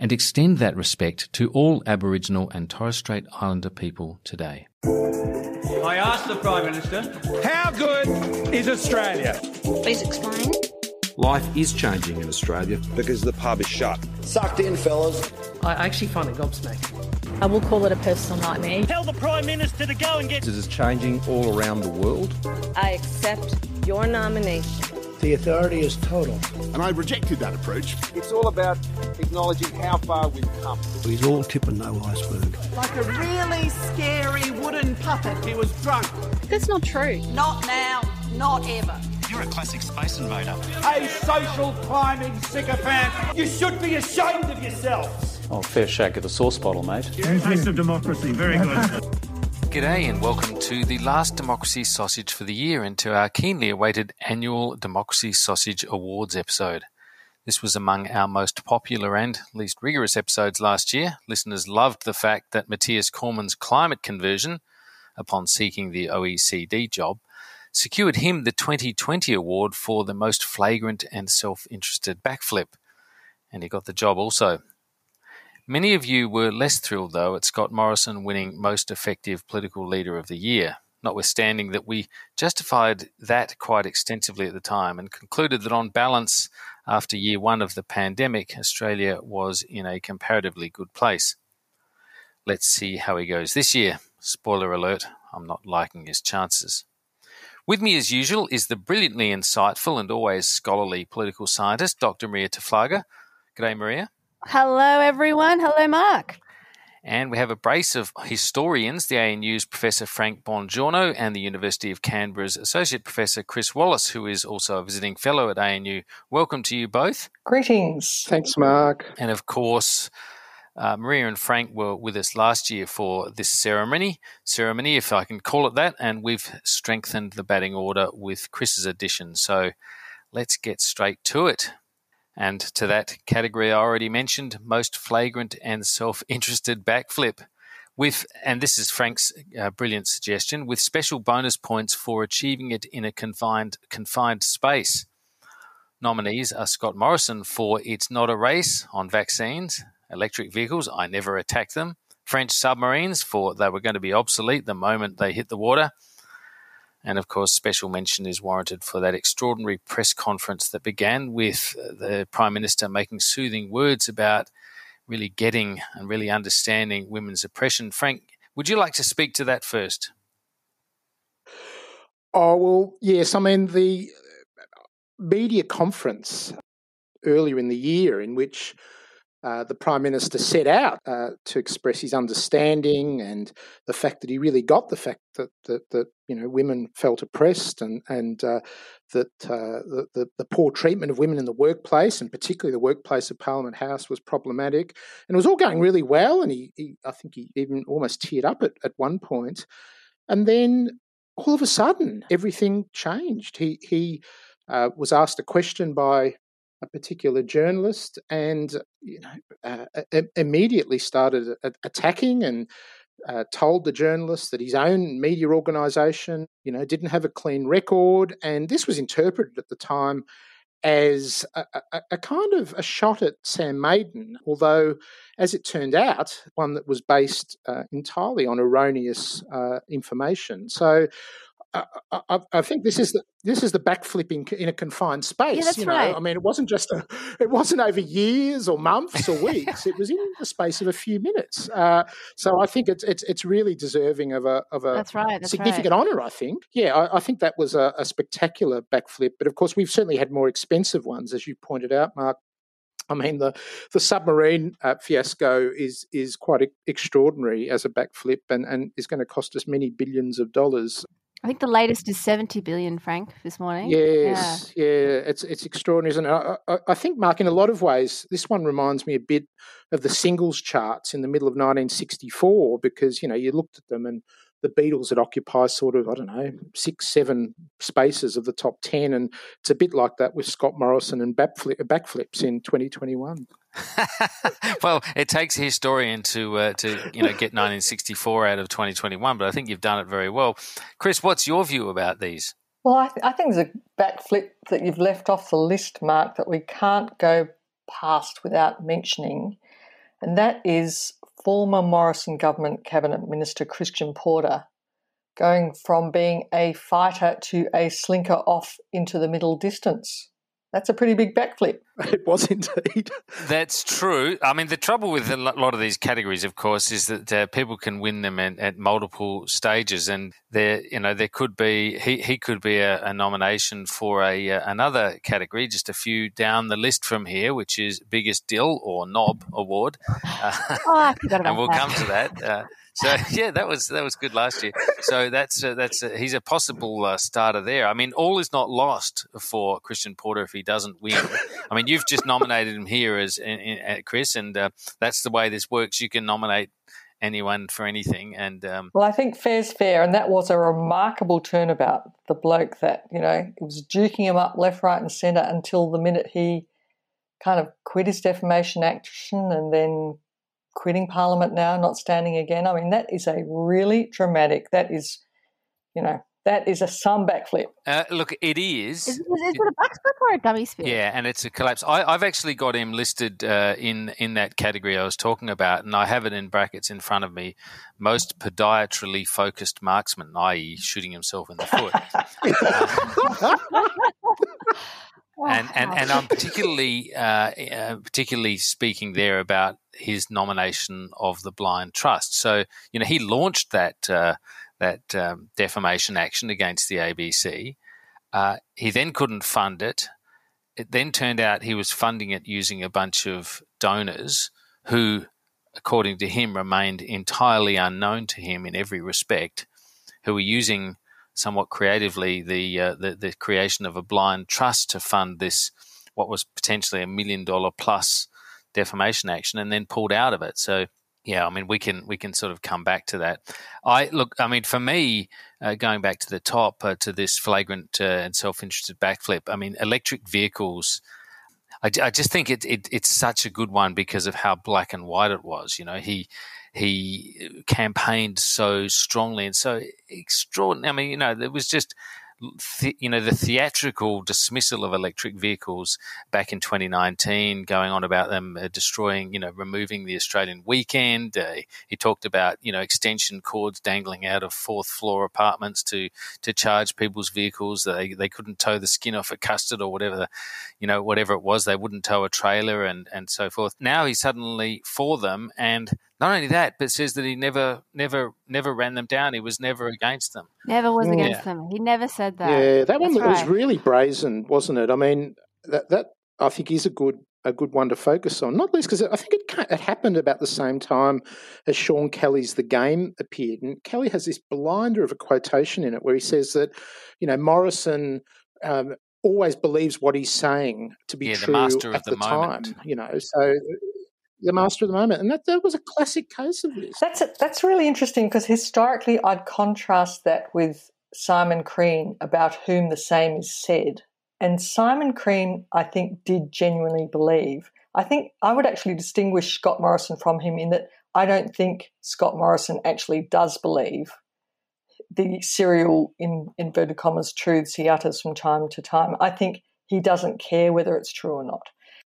and extend that respect to all Aboriginal and Torres Strait Islander people today. I asked the Prime Minister, how good is Australia? Please explain. Life is changing in Australia. Because the pub is shut. Sucked in, fellas. I actually find it gobsmacking. I will call it a personal nightmare. Tell the Prime Minister to go and get... This is changing all around the world. I accept your nomination. The authority is total. And I rejected that approach. It's all about acknowledging how far we've come. He's all tip and no iceberg. Like a really scary wooden puppet. He was drunk. That's not true. Not now, not ever. You're a classic space invader. A social climbing sycophant. You should be ashamed of yourselves. Oh, fair shake of the sauce bottle, mate. Taste of democracy. Very good. G'day and welcome to the last Democracy Sausage for the year and to our keenly awaited annual Democracy Sausage Awards episode. This was among our most popular and least rigorous episodes last year. Listeners loved the fact that Mathias Cormann's climate conversion, upon seeking the OECD job, secured him the 2020 award for the most flagrant and self interested backflip. And he got the job also. Many of you were less thrilled, though, at Scott Morrison winning Most Effective Political Leader of the Year, notwithstanding that we justified that quite extensively at the time and concluded that, on balance, after year one of the pandemic, Australia was in a comparatively good place. Let's see how he goes this year. Spoiler alert, I'm not liking his chances. With me, as usual, is the brilliantly insightful and always scholarly political scientist, Dr. Marija Taflaga. G'day, Marija. Hello, everyone. Hello, Mark. And we have a brace of historians the ANU's Professor Frank Bongiorno and the University of Canberra's Associate Professor Chris Wallace, who is also a visiting fellow at ANU. Welcome to you both. Greetings. Thanks, Mark. And of course, uh, Marija and Frank were with us last year for this ceremony, ceremony, if I can call it that, and we've strengthened the batting order with Chris's addition. So let's get straight to it. And to that category I already mentioned, most flagrant and self interested backflip. With, and this is Frank's uh, brilliant suggestion, with special bonus points for achieving it in a confined, confined space. Nominees are Scott Morrison for It's Not a Race on vaccines, electric vehicles, I never attack them, French submarines for they were going to be obsolete the moment they hit the water, and of course, special mention is warranted for that extraordinary press conference that began with the Prime Minister making soothing words about really getting and really understanding women's oppression. Frank, would you like to speak to that first? Oh, well, yes. I mean, the media conference earlier in the year in which uh, the Prime Minister set out uh, to express his understanding and the fact that he really got the fact that, that, that you know women felt oppressed and and uh, that uh, the, the, the poor treatment of women in the workplace and particularly the workplace of Parliament House was problematic. And it was all going really well and he, he I think he even almost teared up at, at one point. And then all of a sudden everything changed. He he uh, was asked a question by a particular journalist and you know uh, immediately started attacking and uh, told the journalist that his own media organisation you know didn't have a clean record and this was interpreted at the time as a, a, a, kind of a shot at Sam Maiden, although, as it turned out, one that was based uh, entirely on erroneous uh, information. So I, I, I, think this is the this is the backflip in, a confined space. Yeah, that's you know, right. I mean, it wasn't just a, it wasn't over years or months or weeks. it was in the space of a few minutes. Uh, so I think it's it's it's really deserving of a of a that's right, that's significant right. honour. I think. Yeah, I, I think that was a, a spectacular backflip. But of course, we've certainly had more expensive ones, as you pointed out, Mark. I mean, the the submarine uh, fiasco is is quite extraordinary as a backflip, and, and is going to cost us many billions of dollars. I think the latest is seventy billion, Frank, this morning. Yes, yeah, yeah it's it's extraordinary, isn't it? I, I, I, think, Mark, in a lot of ways, this one reminds me a bit of the singles charts in the middle of 1964, because you know you looked at them and the Beatles that occupy sort of, I don't know, six, seven spaces of the top 10. And it's a bit like that with Scott Morrison and backflips in 2021. well, it takes a historian to uh, to you know get 1964 out of 2021, but I think you've done it very well. Chris, what's your view about these? Well, I, th- I think there's a backflip that you've left off the list, Mark, that we can't go past without mentioning, and that is former Morrison government cabinet minister Christian Porter going from being a fighter to a slinker off into the middle distance. That's a pretty big backflip. It was indeed. That's true. I mean, the trouble with a lot of these categories, of course, is that uh, people can win them at, at, multiple stages, and there, you know, there could be he, he could be a, a nomination for a uh, another category, just a few down the list from here, which is biggest dill or knob award. Uh, oh, and we'll that. come to that. Uh, so yeah, that was that was good last year. So that's uh, that's uh, he's a possible uh, starter there. I mean, all is not lost for Christian Porter if he doesn't win. I mean, you've just nominated him here as in, in, Chris, and uh, that's the way this works. You can nominate anyone for anything, and um, well, I think fair's fair, and that was a remarkable turnabout. The bloke that you know it was duking him up left, right, and centre until the minute he kind of quit his defamation action and then quitting Parliament now, not standing again. I mean, that is a really dramatic. That is, you know, that is a some backflip. Uh, look, it is. Is, is, is it a backflip or a dummy spin? Yeah, and it's a collapse. I, have actually got him listed uh, in in that category I was talking about, and I have it in brackets in front of me. Most podiatrically focused marksman, i.e., shooting himself in the foot. and, and and I'm particularly uh, uh, particularly speaking there about his nomination of the Blind Trust. So you know he launched that uh, that um, defamation action against the ABC. Uh, he then couldn't fund it. It then turned out he was funding it using a bunch of donors who, according to him, remained entirely unknown to him in every respect, who were using somewhat creatively the, uh, the, the creation of a blind trust to fund this what was potentially a million dollar plus defamation action and then pulled out of it. So yeah, I mean we can we can sort of come back to that. I look, I mean for me, uh, going back to the top uh, to this flagrant uh, and self-interested backflip. I mean electric vehicles. I, I just think it, it, it's such a good one because of how black and white it was. You know, he he campaigned so strongly and so extraordinary. I mean, you know, there was just the, you know the theatrical dismissal of electric vehicles back in 2019, going on about them uh, destroying, you know, removing the Australian weekend. Uh, he talked about you know extension cords dangling out of fourth floor apartments to to charge people's vehicles. They they couldn't tow the skin off a custard or whatever, you know, whatever it was. They wouldn't tow a trailer and and so forth. Now he's suddenly for them and not only that, but says that he never, never, never ran them down. He was never against them. Never was against yeah. them. He never said that. Yeah, that one right. was really brazen, wasn't it? I mean, that that I think is a good a good one to focus on. Not least because I think it it happened about the same time as Sean Kelly's The Game appeared, and Kelly has this blinder of a quotation in it where he says that, you know, Morrison. Um, always believes what he's saying to be yeah, true the at the, the, moment. time. You know, so the master of the moment, and that, that was a classic case of this. That's a, that's really interesting because historically, I'd contrast that with Simon Crean about whom the same is said, and Simon Crean, I think, did genuinely believe. I think I would actually distinguish Scott Morrison from him in that I don't think Scott Morrison actually does believe the serial in inverted commas truths he utters from time to time. I think he doesn't care whether it's true or not.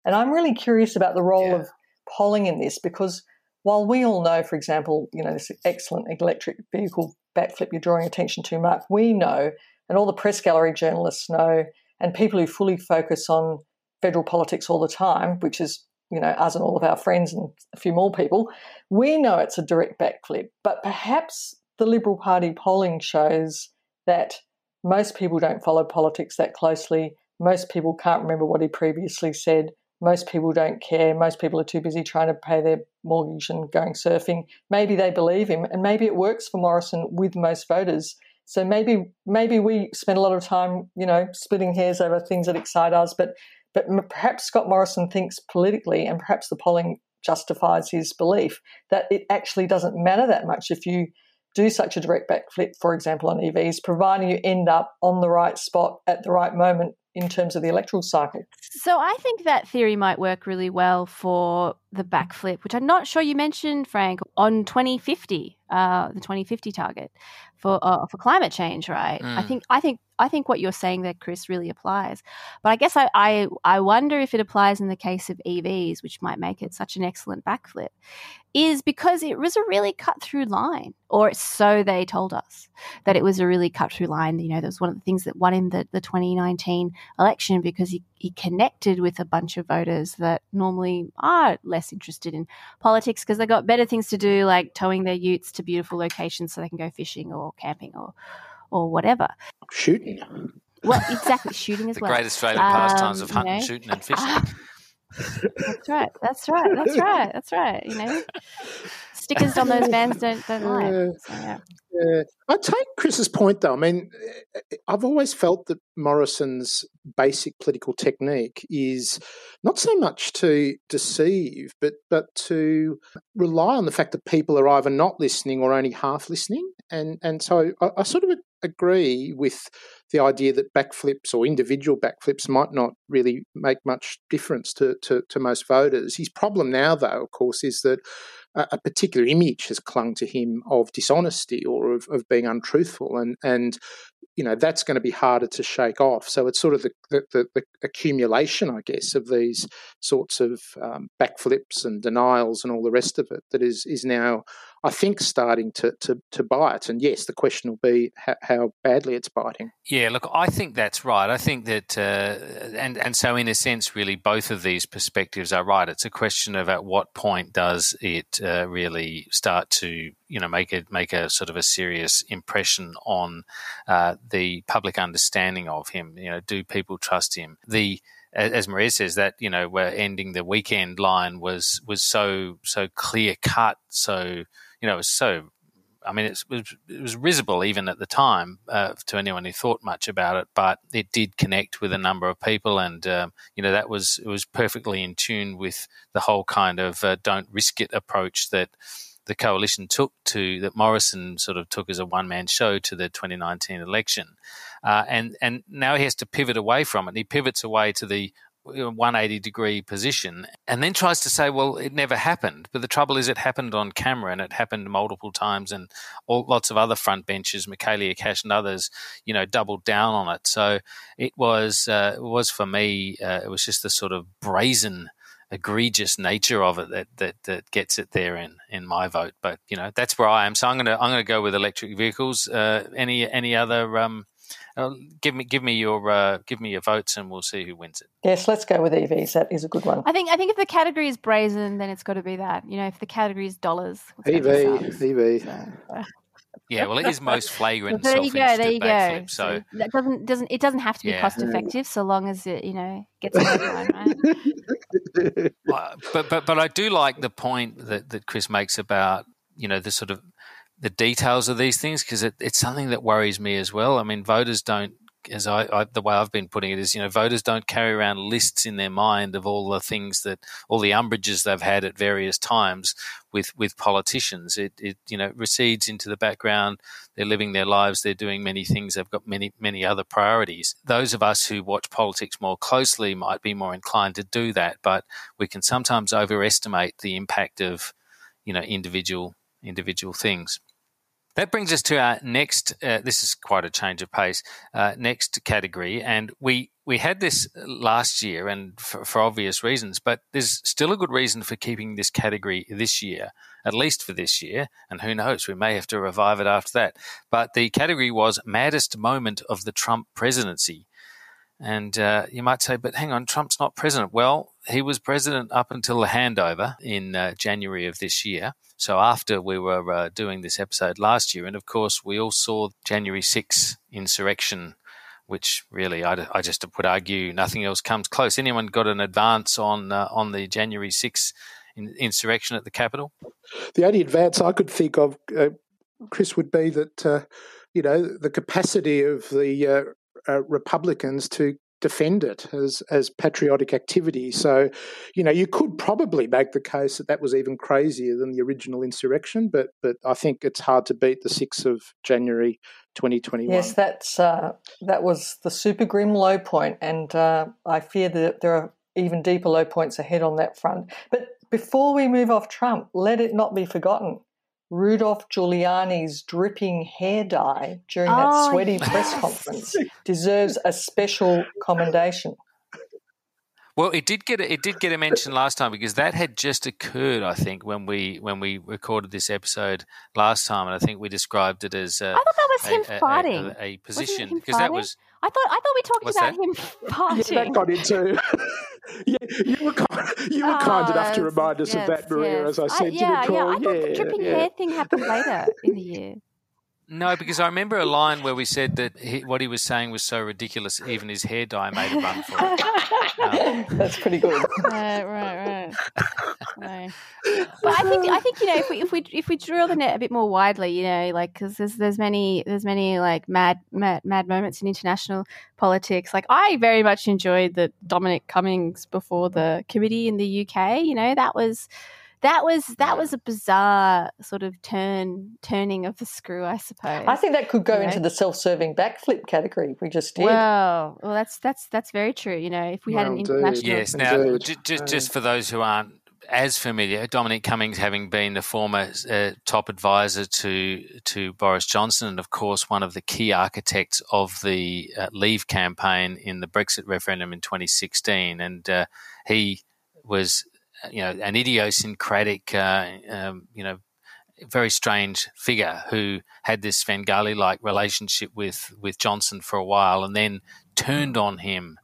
And I'm really curious about the role yeah. of polling in this because while we all know, for example, you know, this excellent electric vehicle backflip you're drawing attention to, Mark. We know, and all the press gallery journalists know, and people who fully focus on federal politics all the time, which is you know us and all of our friends and a few more people, we know it's a direct backflip. But perhaps the Liberal Party polling shows that most people don't follow politics that closely. Most people can't remember what he previously said. Most people don't care. Most people are too busy trying to pay their mortgage and going surfing. Maybe they believe him, and maybe it works for Morrison with most voters. So maybe maybe we spend a lot of time, you know, splitting hairs over things that excite us, but but perhaps Scott Morrison thinks politically, and perhaps the polling justifies his belief that it actually doesn't matter that much if you do such a direct backflip, for example, on EVs, providing you end up on the right spot at the right moment in terms of the electoral cycle. So I think that theory might work really well for the backflip, which I'm not sure you mentioned, Frank, on 2050, uh, the 2050 target for uh, for climate change, right? Mm. I think I think I think what you're saying there, Chris, really applies. But I guess I, I I wonder if it applies in the case of EVs, which might make it such an excellent backflip, is because it was a really cut through line, or so they told us that it was a really cut through line. You know, that was one of the things that won him the, the 2019 election because he, he connected with a bunch of voters that normally are less interested in politics because they got better things to do, like towing their utes to beautiful locations so they can go fishing or camping or or whatever. Shooting. Well, exactly, shooting as the well. great Australian um, pastimes of hunting, you know, shooting, and fishing. that's right. That's right. That's right. That's right. You know, stickers on those vans don't don't lie. So, yeah. Yeah. I take Chris's point though. I mean, I've always felt that Morrison's basic political technique is not so much to deceive, but but to rely on the fact that people are either not listening or only half listening. And and so I, I sort of agree with the idea that backflips or individual backflips might not really make much difference to, to, to most voters. His problem now, though, of course, is that a particular image has clung to him of dishonesty or of, of being untruthful, and and you know that's going to be harder to shake off. So it's sort of the the, the accumulation, I guess, of these sorts of um, backflips and denials and all the rest of it that is is now I think, starting to, to, to bite. And yes, the question will be how, how, badly it's biting. Yeah, look, I think that's right. I think that, uh, and, and so in a sense, really, both of these perspectives are right. It's a question of at what point does it uh, really start to, you know, make a, make a sort of a serious impression on uh, the public understanding of him. You know, do people trust him? The as Marija says, that you know we're ending the weekend line was was so so clear cut, so you know, it was so. I mean, it was it was risible even at the time uh, to anyone who thought much about it, but it did connect with a number of people, and um, you know that was it was perfectly in tune with the whole kind of uh, don't risk it approach that the coalition took to that Morrison sort of took as a one man show to the 2019 election, uh, and and now he has to pivot away from it. He pivots away to the 180 degree position and then tries to say, well, it never happened. But the trouble is, it happened on camera and it happened multiple times, and all, lots of other front benches, Michaelia Cash and others, you know, doubled down on it. So it was, uh, it was for me, uh, it was just the sort of brazen egregious nature of it that, that that gets it there in in my vote. But you know that's where I am. So I'm gonna I'm gonna go with electric vehicles. Uh, any any other um, uh, give me give me your uh, give me your votes, and we'll see who wins it. Yes, let's go with EVs. That is a good one. I think I think if the category is brazen, then it's got to be that. You know, if the category is dollars, EV, EV. So, uh, yeah, well, it is most flagrant. there you go. There you go. so, so that doesn't doesn't it doesn't have to be yeah. cost effective so long as it you know gets the headline right. but but but I do like the point that that Chris makes about you know the sort of the details of these things because it, it's something that worries me as well. I mean, voters don't, as I, I, the way I've been putting it is, you know, voters don't carry around lists in their mind of all the things that, all the umbrages they've had at various times with with politicians. It, it you know recedes into the background. They're living their lives. They're doing many things. They've got many many other priorities. Those of us who watch politics more closely might be more inclined to do that, but we can sometimes overestimate the impact of you know individual individual things. That brings us to our next. Uh, this is quite a change of pace. Uh, next category, and we we had this last year, and for, for, obvious reasons. But there's still a good reason for keeping this category this year, at least for this year. And who knows, we may have to revive it after that. But the category was maddest moment of the Trump presidency. And uh, you might say, but hang on, Trump's not president. Well, he was president up until the handover in uh, January of this year. So after we were uh, doing this episode last year, and of course we all saw January 6 insurrection, which really I, I just would argue nothing else comes close. Anyone got an advance on uh, on the January 6 in, insurrection at the Capitol? The only advance I could think of, uh, Chris, would be that uh, you know the capacity of the uh, Republicans to defend it as as patriotic activity. So, you know, you could probably make the case that that was even crazier than the original insurrection, but but I think it's hard to beat the sixth of January, twenty twenty one. Yes, that's uh, that was the super grim low point, and uh, I fear that there are even deeper low points ahead on that front. But before we move off Trump, let it not be forgotten Rudolph Giuliani's dripping hair dye during that oh, sweaty yes. press conference deserves a special commendation. Well, it did get a, it did get a mention last time because that had just occurred. I think when we when we recorded this episode last time, and I think we described it as a, I thought that was him a, fighting a, a position because that was. I thought I thought we talked about that? him fighting. Yeah, that got into. yeah, you were kind, you were kind oh, enough to oh, remind us yes, of that, Marija. Yes. As I said, I, yeah, yeah. I thought yeah, the dripping yeah. hair thing happened later in the year. No, because I remember a line where we said that he, what he was saying was so ridiculous, even his hair dye made a run for it. Um, That's pretty good. right, right, right. But I think I think you know if we if we if we drill the net a bit more widely, you know, like because there's there's many there's many like mad mad mad moments in international politics. Like I very much enjoyed the Dominic Cummings before the committee in the UK. You know, that was that was that was a bizarre sort of turn turning of the screw, I suppose. I think that could go you into know? the self-serving backflip category we just did. Well, well, that's that's that's very true. You know, if we well, had an indeed. international, yes. Now, just just for those who aren't as familiar, Dominic Cummings having been the former uh, top advisor to to Boris Johnson, and of course one of the key architects of the uh, Leave campaign in the Brexit referendum in 2016, and uh, he was you know, an idiosyncratic, uh, um, you know, very strange figure who had this Svengali like relationship with, with Johnson for a while and then turned on him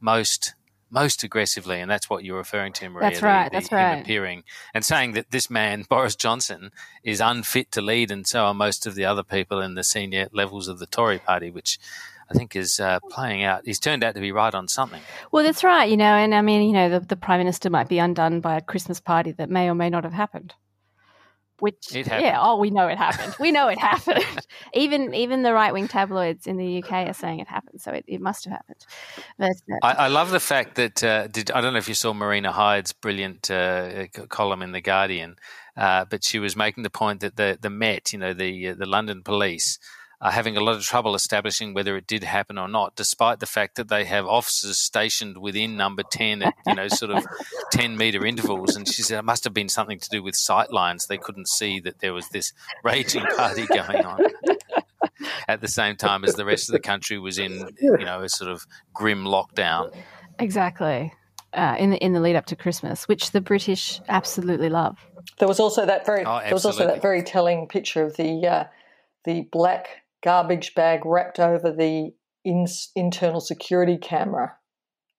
most most aggressively, and that's what you're referring to, Marija. That's right. The, the, that's right. appearing and saying that this man, Boris Johnson, is unfit to lead, and so are most of the other people in the senior levels of the Tory party, which I think is uh, playing out. He's turned out to be right on something. Well, that's right, you know, and I mean, you know, the, the prime minister might be undone by a Christmas party that may or may not have happened. Which, yeah, oh, we know it happened. we know it happened. even even the right wing tabloids in the UK are saying it happened, so it, it must have happened. But, uh, I, I, love the fact that uh, did I don't know if you saw Marina Hyde's brilliant uh, column in the Guardian, uh, but she was making the point that the the Met, you know, the uh, the London police are having a lot of trouble establishing whether it did happen or not, despite the fact that they have officers stationed within number 10 at, you know, sort of 10 meter intervals. And she said it must have been something to do with sight lines. They couldn't see that there was this raging party going on at the same time as the rest of the country was in, you know, a sort of grim lockdown. Exactly. Uh, in the in the lead up to Christmas, which the British absolutely love. There was also that very oh, there was also that very telling picture of the uh, the black garbage bag wrapped over the in, internal security camera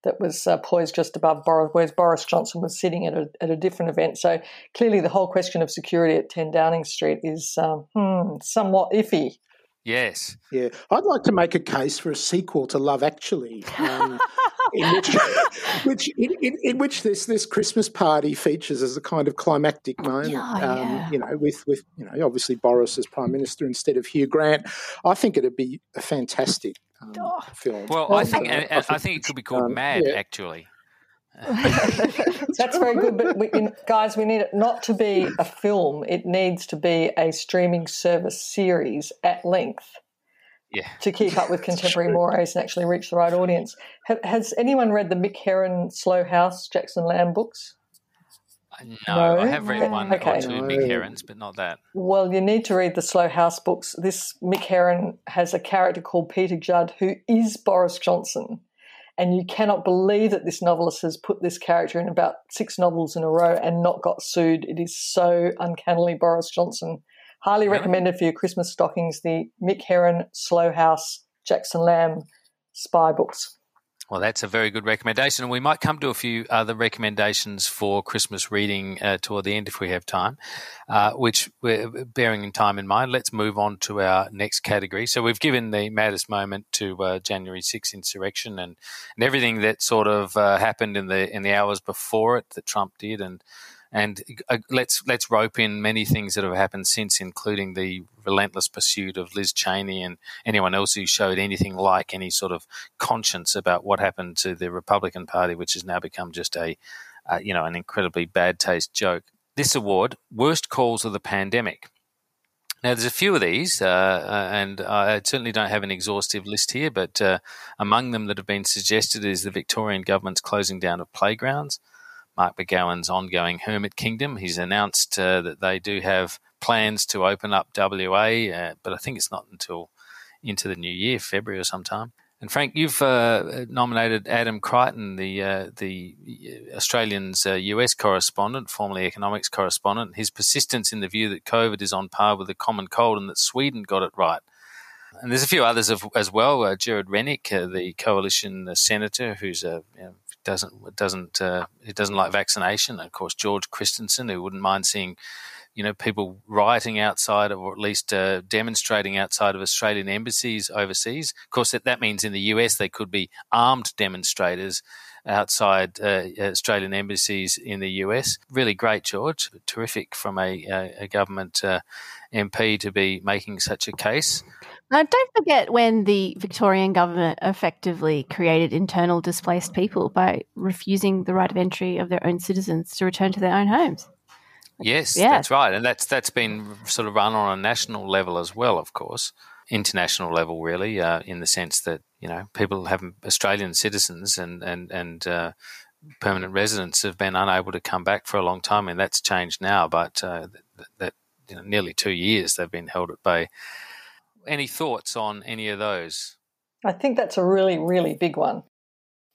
that was uh, poised just above Boris, where Boris Johnson was sitting at a, at a different event. So clearly, the whole question of security at 10 Downing Street is um, hmm, somewhat iffy. Yes. Yeah. I'd like to make a case for a sequel to Love Actually, um, in which, which in, in, in, which this this Christmas party features as a kind of climactic moment. Yeah, um, yeah. You know, with with you know obviously Boris as Prime Minister instead of Hugh Grant. I think it'd be a fantastic um, oh. film. Well, I think, I think, I think, think it could be called um, Mad, yeah. actually. That's very good, but we, guys, we need it not to be a film. It needs to be a streaming service series at length. Yeah. To keep up with contemporary mores and actually reach the right audience. has anyone read the Mick Herron Slough House Jackson Lamb books? Uh, no, No? I have read Okay. one Okay. or two Mick Herrons, but not that. Well, you need to read the Slough House books. This Mick Herron has a character called Peter Judd who is Boris Johnson. And you cannot believe that this novelist has put this character in about six novels in a row and not got sued. It is so uncannily Boris Johnson. Highly recommended for your Christmas stockings the Mick Herron, Slough House, Jackson Lamb spy books. Well, that's a very good recommendation. And we might come to a few other recommendations for Christmas reading uh, toward the end if we have time, uh, which we're bearing in time in mind. Let's move on to our next category. So we've given the maddest moment to uh, January 6th insurrection and, and everything that sort of uh, happened in the in the hours before it that Trump did. And and uh, let's let's rope in many things that have happened since, including the relentless pursuit of Liz Cheney and anyone else who showed anything like any sort of conscience about what happened to the Republican Party, which has now become just a uh, you know an incredibly bad taste joke. This award, worst calls of the pandemic. Now, there's a few of these, uh, uh, and I certainly don't have an exhaustive list here, but uh, among them that have been suggested is the Victorian government's closing down of playgrounds, Mark McGowan's ongoing Hermit Kingdom. He's announced uh, that they do have plans to open up WA, uh, but I think it's not until into the new year, February or sometime. And Frank, you've uh, nominated Adam Creighton, the uh, the Australian's uh, US correspondent, formerly economics correspondent. His persistence in the view that COVID is on par with the common cold and that Sweden got it right. And there's a few others of, as well. Uh, Gerard Rennick, uh, the coalition uh, senator, who's a you know, doesn't doesn't uh, he doesn't like vaccination. And of course, George Christensen, who wouldn't mind seeing you know people rioting outside of, or at least uh, demonstrating outside of Australian embassies overseas. Of course, that, that means in the US they could be armed demonstrators outside uh, Australian embassies in the US. Really great, George. Terrific from a, a, a government uh, MP to be making such a case. Now, don't forget when the Victorian government effectively created internal displaced people by refusing the right of entry of their own citizens to return to their own homes. Yes, Yeah. that's right, and that's that's been sort of run on a national level as well, of course, international level, really, uh, in the sense that you know people have Australian citizens and and and uh, permanent residents have been unable to come back for a long time, and that's changed now. But uh, that, that you know, nearly two years they've been held at bay. Any thoughts on any of those? I think that's a really, really big one.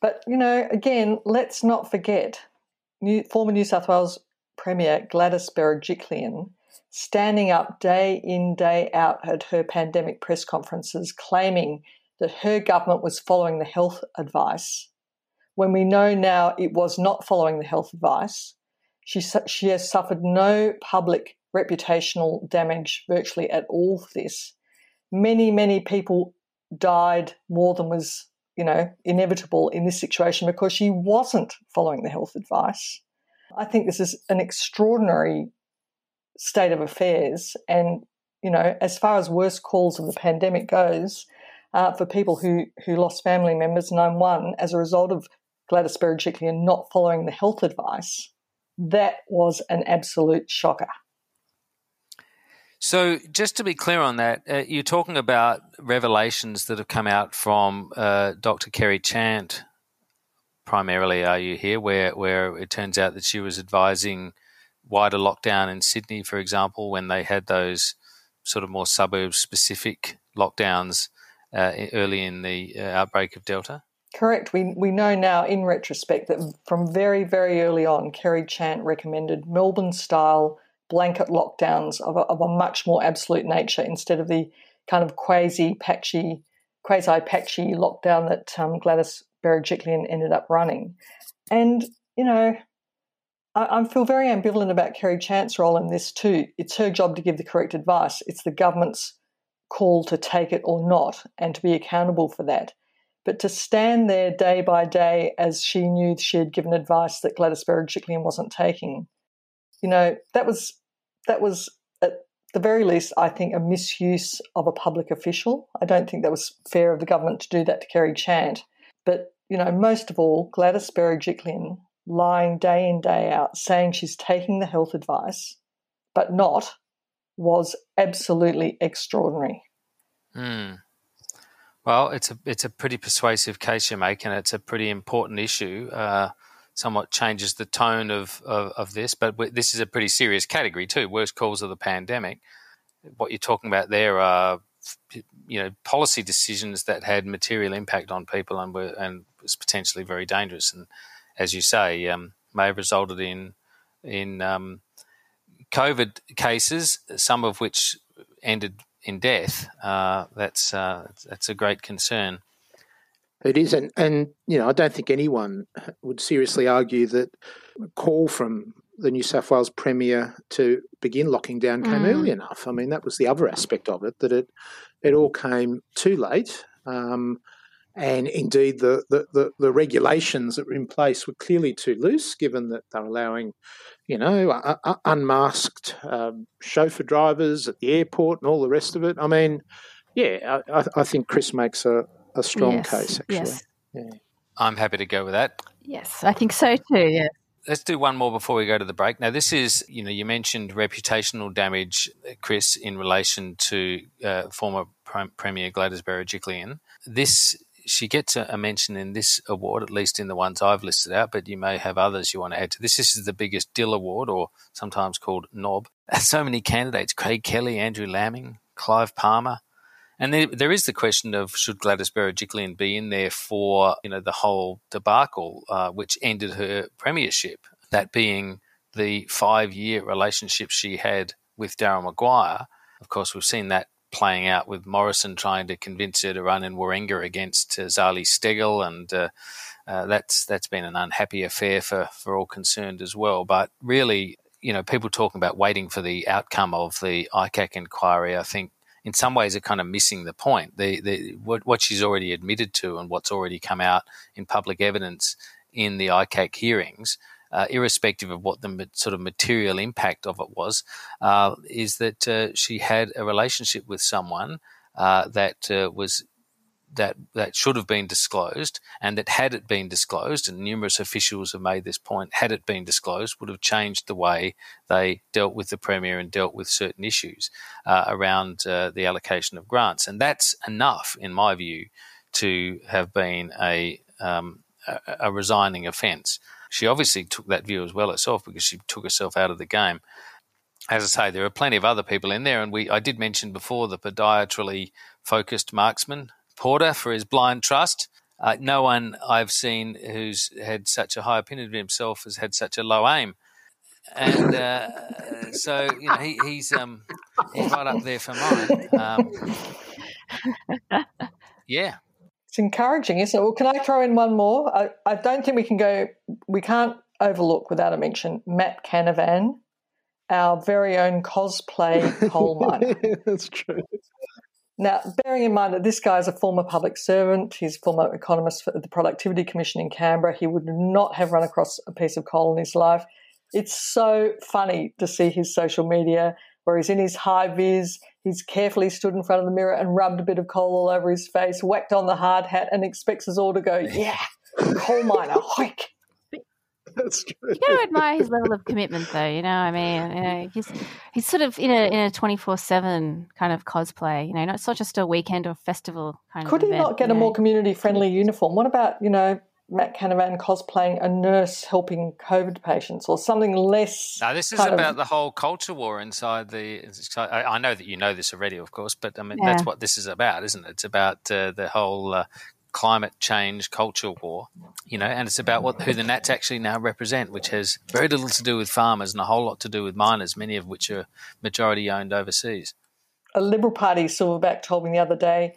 But, you know, again, let's not forget New, former New South Wales Premier Gladys Berejiklian standing up day in, day out at her pandemic press conferences claiming that her government was following the health advice when we know now it was not following the health advice. She, she has suffered no public reputational damage virtually at all for this. Many, many people died more than was, you know, inevitable in this situation because she wasn't following the health advice. I think this is an extraordinary state of affairs. And, you know, as far as worst calls of the pandemic goes, uh, for people who, who lost family members, and I'm one, as a result of Gladys Berejiklian not following the health advice, that was an absolute shocker. So, just to be clear on that, uh, you're talking about revelations that have come out from uh, Dr. Kerry Chant, primarily, are you here, where, where it turns out that she was advising wider lockdown in Sydney, for example, when they had those sort of more suburb specific lockdowns uh, early in the uh, outbreak of Delta? Correct. We, we know now in retrospect that from very, very early on, Kerry Chant recommended Melbourne style blanket lockdowns of a, of a much more absolute nature instead of the kind of quasi patchy, quasi patchy lockdown that um, Gladys Berejiklian ended up running. And, you know, I, I feel very ambivalent about Kerry Chant's role in this too. It's her job to give the correct advice. It's the government's call to take it or not and to be accountable for that. But to stand there day by day as she knew she had given advice that Gladys Berejiklian wasn't taking, you know, that was that was at the very least, I think, a misuse of a public official. I don't think that was fair of the government to do that to Kerry Chant. But you know, most of all, Gladys Berejiklian lying day in day out, saying she's taking the health advice, but not, was absolutely extraordinary. Mm. Well, it's a it's a pretty persuasive case you make, and it's a pretty important issue. Uh, somewhat changes the tone of, of, of this. But this is a pretty serious category too. Worst calls of the pandemic. What you're talking about there are you know policy decisions that had material impact on people and were and was potentially very dangerous. And as you say, um, may have resulted in in um, COVID cases, some of which ended in death. Uh, that's uh, that's a great concern. It is, and and you know, I don't think anyone would seriously argue that a call from the New South Wales Premier to begin locking down came mm. early enough. I mean, that was the other aspect of it that it it all came too late. Um, and indeed, the, the, the, the, regulations that were in place were clearly too loose, given that they're allowing, you know, uh, uh, unmasked um, chauffeur drivers at the airport and all the rest of it. I mean, yeah, I, I think Chris makes a, a strong yes, case, actually. Yes. Yeah. I'm happy to go with that. Yes, I think so too, yeah. Let's do one more before we go to the break. Now, this is, you know, you mentioned reputational damage, Chris, in relation to uh, former Premier Gladys Berejiklian. This she gets a, mention in this award, at least in the ones I've listed out, but you may have others you want to add to this. This is the biggest Dill Award, or sometimes called NOB. So many candidates Craig Kelly, Andrew Laming, Clive Palmer. And there, there is the question of should Gladys Berejiklian be in there for you know the whole debacle uh, which ended her premiership, that being the five year relationship she had with Darren Maguire. Of course, we've seen that playing out with Morrison trying to convince her to run in Warringah against uh, Zali Steggall, and uh, uh, that's that's been an unhappy affair for for all concerned as well. But really, you know, people talking about waiting for the outcome of the ICAC inquiry, I think. In some ways, are kind of missing the point. The, the what, what she's already admitted to and what's already come out in public evidence in the ICAC hearings uh, irrespective of what the sort of material impact of it was, uh, is that uh, she had a relationship with someone uh, that uh, was that that should have been disclosed, and that had it been disclosed, and numerous officials have made this point, had it been disclosed, would have changed the way they dealt with the premier and dealt with certain issues uh, around the allocation of grants, and that's enough, in my view, to have been a um, a, resigning offence. She obviously took that view as well herself because she took herself out of the game. As I say, there are plenty of other people in there, and we I did mention before the podiatrically focused marksman Porter for his blind trust. Uh, no one I've seen who's had such a high opinion of himself has had such a low aim, and uh, so you know he, he's um, he's right up there for mine. Um, yeah, it's encouraging, isn't it? Well, can I throw in one more? I, I don't think we can go, we can't overlook without a mention Matt Canavan, our very own cosplay coal miner. That's true. Now, bearing in mind that this guy is a former public servant, he's a former economist for the Productivity Commission in Canberra, he would not have run across a piece of coal in his life. It's so funny to see his social media where he's in his high vis, he's carefully stood in front of the mirror and rubbed a bit of coal all over his face, whacked on the hard hat, and expects us all to go, yeah, coal miner, hoik. That's true. You gotta admire his level of commitment, though. You know, I mean, you know, he's he's sort of in a in a twenty four seven kind of cosplay. You know, it's not just a weekend or festival kind Could of. Could he not get a know? more community friendly uniform? What about you know Matt Canavan cosplaying a nurse helping COVID patients or something less. No, this is about of... the whole culture war inside the. I know that you know this already, of course, but I mean yeah. that's what this is about, isn't it? It's about uh, the whole uh, climate change culture war, you know, and it's about what who the Nats actually now represent, which has very little to do with farmers and a whole lot to do with miners, many of which are majority owned overseas. A Liberal Party silverback told me the other day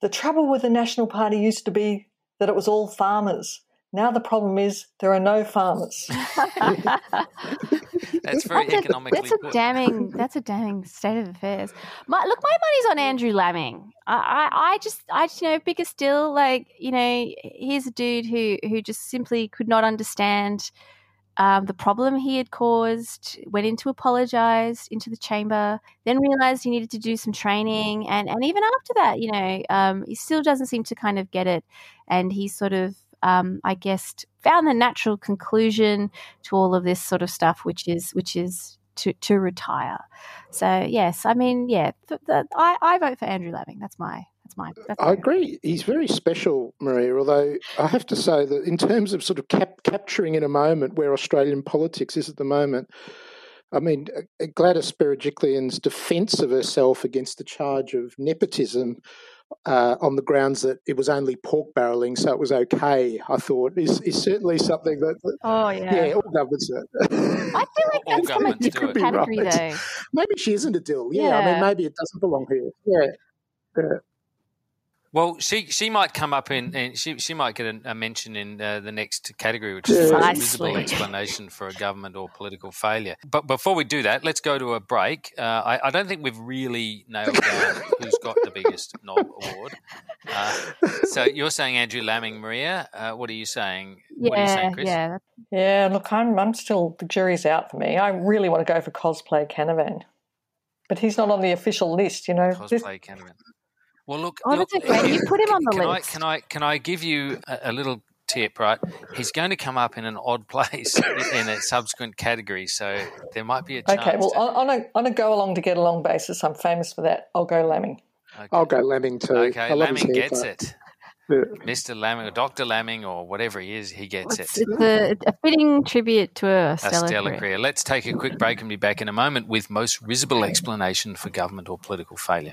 the trouble with the National Party used to be that it was all farmers. Now the problem is there are no farmers. that's very that's economically. A, that's a damning. That's a damning state of affairs. My, look, my money's on Andrew Laming. I, I, I just, I, you know, bigger still, like, you know, here's a dude who, who just simply could not understand um, the problem he had caused, went in to apologize into the chamber, then realized he needed to do some training. And, and even after that, you know, um, he still doesn't seem to kind of get it. And he sort of, um, I guess, found the natural conclusion to all of this sort of stuff, which is, which is to, to retire. So, yes, I mean, yeah, the, the, I, I vote for Andrew Laming. That's my, That's my. That's I agree. He's very special, Marija. Although I have to say that in terms of sort of cap- capturing in a moment where Australian politics is at the moment, I mean, Gladys Berejiklian's defence of herself against the charge of nepotism uh, on the grounds that it was only pork barreling, so it was okay. I thought is, is certainly something that. Oh yeah, yeah, all governments. Do I feel like that's from a different category, right. though. Maybe she isn't a dill. Yeah, yeah, I mean, maybe it doesn't belong here. Yeah. yeah. Well, she she might come up in, and she she might get a, a mention in uh, the next category, which is a visible explanation for a government or political failure. But before we do that, let's go to a break. Uh, I, I, don't think we've really nailed down who's got the biggest knob award. Uh, so you're saying Andrew Laming, Marija. Uh, what are you saying? Yeah, what are you saying, Chris? yeah, yeah. Look, I'm I'm still the jury's out for me. I really want to go for cosplay Canavan, but he's not on the official list. You know, cosplay this, Canavan. Well, look. Oh, look, that's okay. You put him on the can list. I, can I can I give you a, a, little tip? Right, he's going to come up in an odd place in a subsequent category, so there might be a chance. Okay, well, to... on a on a go along to get along basis, I'm famous for that. I'll go Laming. Okay. I'll go Laming too. Okay, Laming gets it. Mr. Laming or Dr. Laming or whatever he is, he gets it's, it. It's a, a, fitting tribute to a stellar, a stellar career. career. Let's take a quick break and be back in a moment with most risible explanation for government or political failure.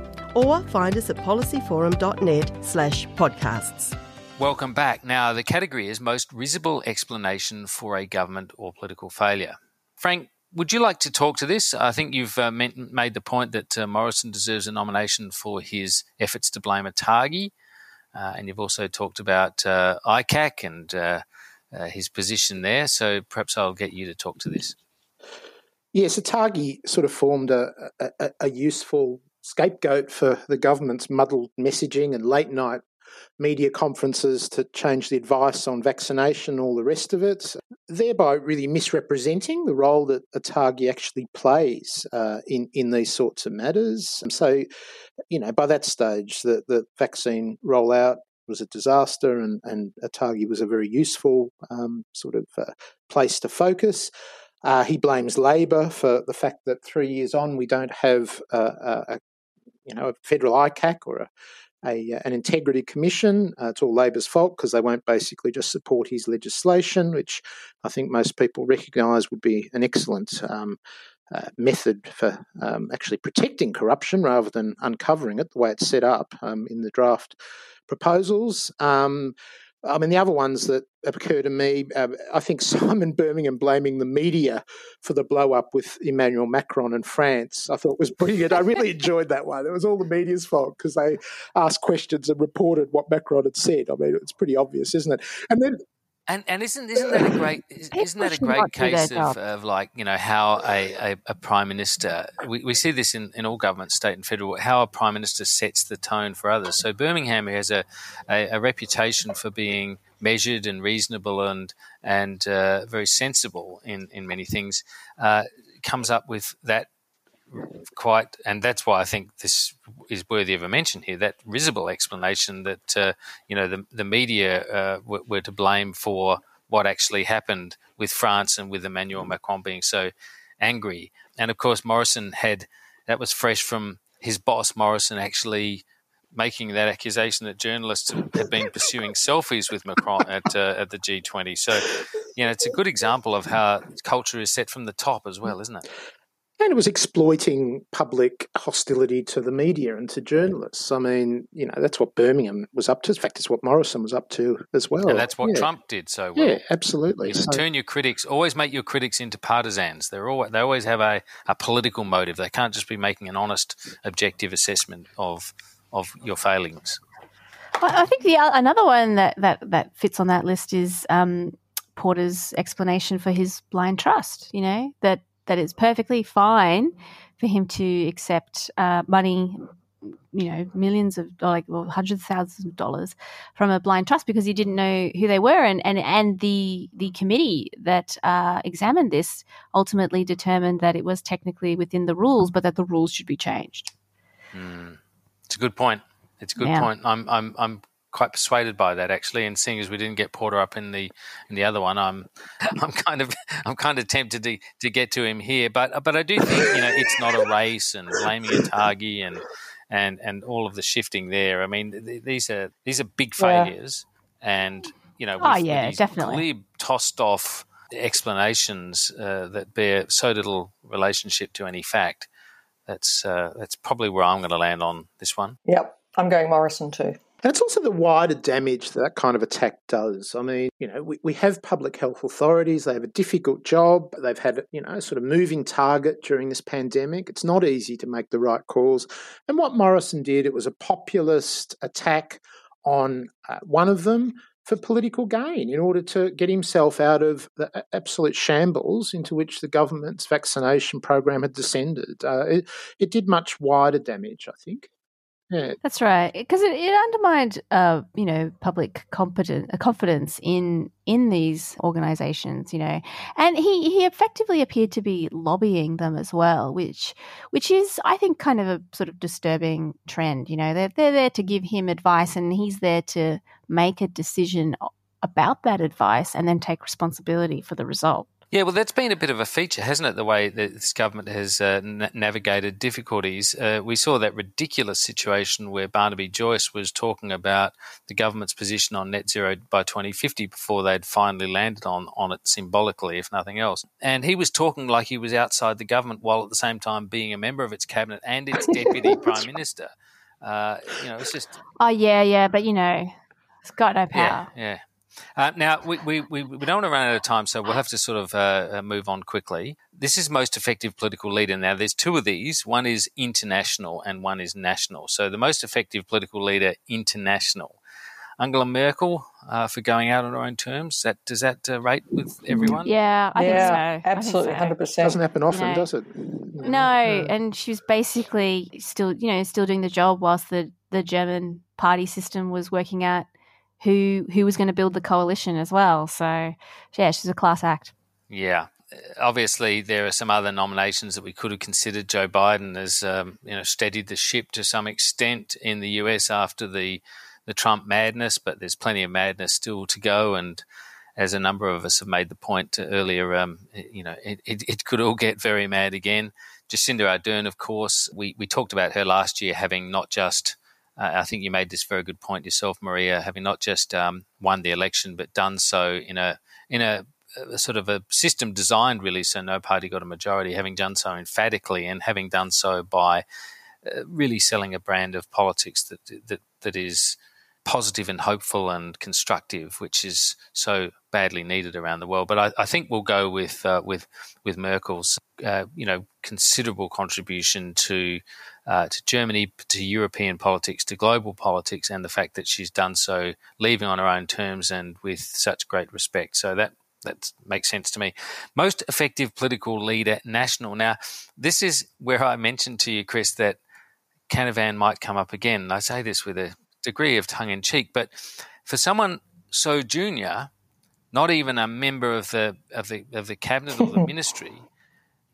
Or find us at policyforum.net slash podcasts. Welcome back. Now, the category is most risible explanation for a government or political failure. Frank, would you like to talk to this? I think you've uh, made the point that uh, Morrison deserves a nomination for his efforts to blame ATAGI, uh, and you've also talked about uh, ICAC and uh, uh, his position there. So perhaps I'll get you to talk to this. Yes, ATAGI sort of formed a, a, a useful scapegoat for the government's muddled messaging and late night media conferences to change the advice on vaccination, all the rest of it, thereby really misrepresenting the role that ATAGI actually plays uh, in, in these sorts of matters. So, you know, by that stage, the, the vaccine rollout was a disaster and, and ATAGI was a very useful um, sort of uh, place to focus. Uh, he blames Labor for the fact that three years on we don't have a, a you know a federal ICAC or a a, uh, an integrity commission. Uh, it's all Labor's fault because they won't basically just support his legislation, which I think most people recognise would be an excellent um, uh, method for um, actually protecting corruption rather than uncovering it, the way it's set up um, in the draft proposals. Um, I mean, the other ones that occur to me, uh, I think Simon Birmingham blaming the media for the blow up with Emmanuel Macron in France, I thought was brilliant. I really enjoyed that one. It was all the media's fault because they asked questions and reported what Macron had said. I mean, it's pretty obvious, isn't it? And then and and isn't isn't that a great isn't that a great case of, of like you know how a, a, a prime minister we, we see this in, in all governments state and federal how a prime minister sets the tone for others. So Birmingham who has a, a, a reputation for being measured and reasonable and and uh, very sensible in in many things uh, comes up with that quite, and that's why I think this is worthy of a mention here. That risible explanation that uh, you know the the media uh, were, were, to blame for what actually happened with France and with Emmanuel Macron being so angry, and of course Morrison had that was fresh from his boss Morrison actually making that accusation that journalists have been pursuing selfies with Macron at uh, at the G20. So, you know, it's a good example of how culture is set from the top as well, isn't it? And it was exploiting public hostility to the media and to journalists. I mean, you know, that's what Birmingham was up to. In fact, it's what Morrison was up to as well. And that's what yeah. Trump did so well. Yeah, absolutely. You know, so, turn your critics, always make your critics into partisans. They're always, they always have a, a political motive. They can't just be making an honest, objective assessment of of your failings. I think the another one that, that, that fits on that list is um, Porter's explanation for his blind trust. You know that that it's perfectly fine for him to accept uh, money, you know, millions of like well, hundreds of thousands of dollars from a blind trust because he didn't know who they were, and and and the the committee that uh, examined this ultimately determined that it was technically within the rules, but that the rules should be changed. Mm. It's a good point. It's a good yeah. point. I'm I'm I'm quite persuaded by that actually. And seeing as we didn't get Porter up in the in the other one, I'm I'm kind of I'm kind of tempted to to get to him here. But but I do think you know it's not a race and blaming ATAGI and and and all of the shifting there. I mean th- these are these are big failures, yeah. and you know oh yeah definitely clear tossed off explanations uh, that bear so little relationship to any fact. That's uh, that's probably where I'm going to land on this one. Yep, I'm going Morrison too. And it's also the wider damage that that kind of attack does. I mean, you know, we, we have public health authorities, they have a difficult job, they've had, you know, sort of moving target during this pandemic. It's not easy to make the right calls. And what Morrison did, it was a populist attack on uh, one of them for political gain in order to get himself out of the absolute shambles into which the government's vaccination program had descended. Uh, it, it did much wider damage, I think. Yeah. That's right, because it, it undermined, uh, you know, public uh, confidence in in these organisations, you know, and he he effectively appeared to be lobbying them as well, which which is, I think, kind of a sort of disturbing trend. You know, they're they're there to give him advice, and he's there to make a decision about that advice and then take responsibility for the result. Yeah, well, that's been a bit of a feature, hasn't it? The way that this government has uh, navigated difficulties. Uh, we saw that ridiculous situation where Barnaby Joyce was talking about the government's position on net zero by 2050 before they'd finally landed on, on it symbolically, if nothing else. And he was talking like he was outside the government while at the same time being a member of its cabinet and its deputy prime minister. Uh, you know, it's just. Oh, yeah, yeah, but you know, it's got no power. Yeah, yeah. Uh, now, we, we, we, we, don't want to run out of time, so we'll have to sort of uh, uh, move on quickly. This is most effective political leader. Now, there's two of these. One is international and one is national. So the most effective political leader, international. Angela Merkel uh, for going out on her own terms. That does that uh, rate with everyone? Yeah, I yeah, think so. Absolutely, hundred percent. Doesn't happen often, you know, does it? No, and she was basically still, you know, still doing the job whilst the the German party system was working out who who was going to build the coalition as well. So yeah, she's a class act. Yeah. Obviously, there are some other nominations that we could have considered. Joe Biden has, um, you know, steadied the ship to some extent in the U.S. after the the Trump madness, but there's plenty of madness still to go. And as a number of us have made the point earlier, um, you know, it, it, it, could all get very mad again. Jacinda Ardern, of course, we, we talked about her last year having not just uh, I think you made this very good point yourself, Marija, having not just um, won the election but done so in a in a, a, sort of a system designed really so no party got a majority, having done so emphatically and having done so by uh, really selling a brand of politics that that that is positive and hopeful and constructive, which is so badly needed around the world. But I, I think we'll go with uh, with with Merkel's uh, you know considerable contribution to uh, to Germany, to European politics, to global politics, and the fact that she's done so leaving on her own terms and with such great respect. So that that makes sense to me. Most effective political leader, national. Now, this is where I mentioned to you, Chris, that Canavan might come up again. I say this with a degree of tongue in cheek, but for someone so junior, not even a member of the of the of the cabinet or the ministry,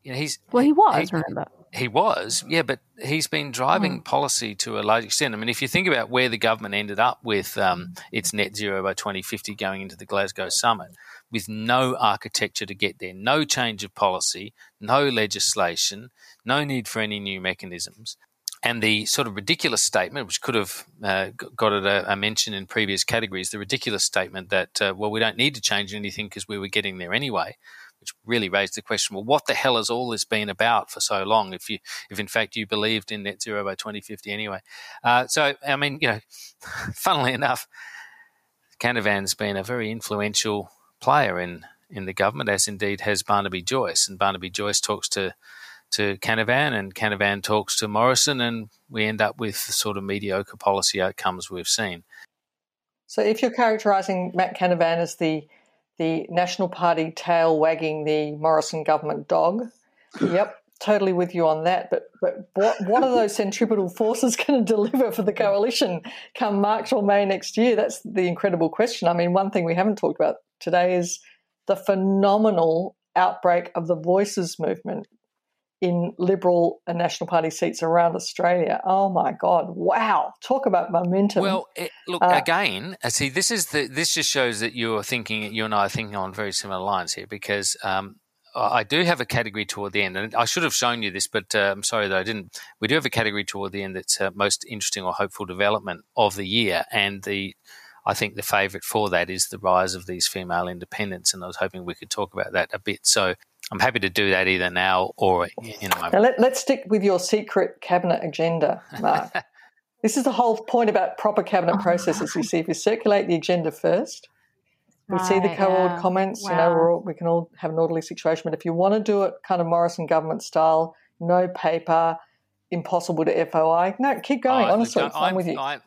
you know, he's well, he was. He, remember, he was, yeah, but he's been driving mm. policy to a large extent. I mean, if you think about where the government ended up with um, its net zero by 2050 going into the Glasgow summit, with no architecture to get there, no change of policy, no legislation, no need for any new mechanisms. And the sort of ridiculous statement, which could have uh, got it a, a, mention in previous categories, the ridiculous statement that, uh, well, we don't need to change anything because we were getting there anyway, which really raised the question, well, what the hell has all this been about for so long if you, if in fact you believed in net zero by 2050 anyway? Uh, so, I mean, you know, funnily enough, Canavan's been a very influential player in, in the government, as indeed has Barnaby Joyce. And Barnaby Joyce talks to to Canavan, and Canavan talks to Morrison, and we end up with the sort of mediocre policy outcomes we've seen. So, if you're characterising Matt Canavan as the the National Party tail wagging the Morrison government dog, yep, totally with you on that. But but what what are those centripetal forces going to deliver for the coalition come March or May next year? That's the incredible question. I mean, one thing we haven't talked about today is the phenomenal outbreak of the Voices movement in Liberal and National Party seats around Australia. Oh my God! Wow, talk about momentum. Well, it, look uh, again. Uh, see, this is the this just shows that you're thinking. You and I are thinking on very similar lines here because. Um, I do have a category toward the end, and I should have shown you this, but uh, I'm sorry that I didn't. We do have a category toward the end that's uh, most interesting or hopeful development of the year, and the I think the favourite for that is the rise of these female independents, and I was hoping we could talk about that a bit. So I'm happy to do that either now or in a moment. Now let, us stick with your secret cabinet agenda, Mark. this is the whole point about proper cabinet oh, processes. You see, if you circulate the agenda first, we right, see the co-ord yeah. comments. Wow. You know, all, we can all have an orderly situation. But if you want to do it kind of Morrison government style, no paper, impossible to FOI. No, keep going. Oh, Honestly, I'm, I'm, with you. I,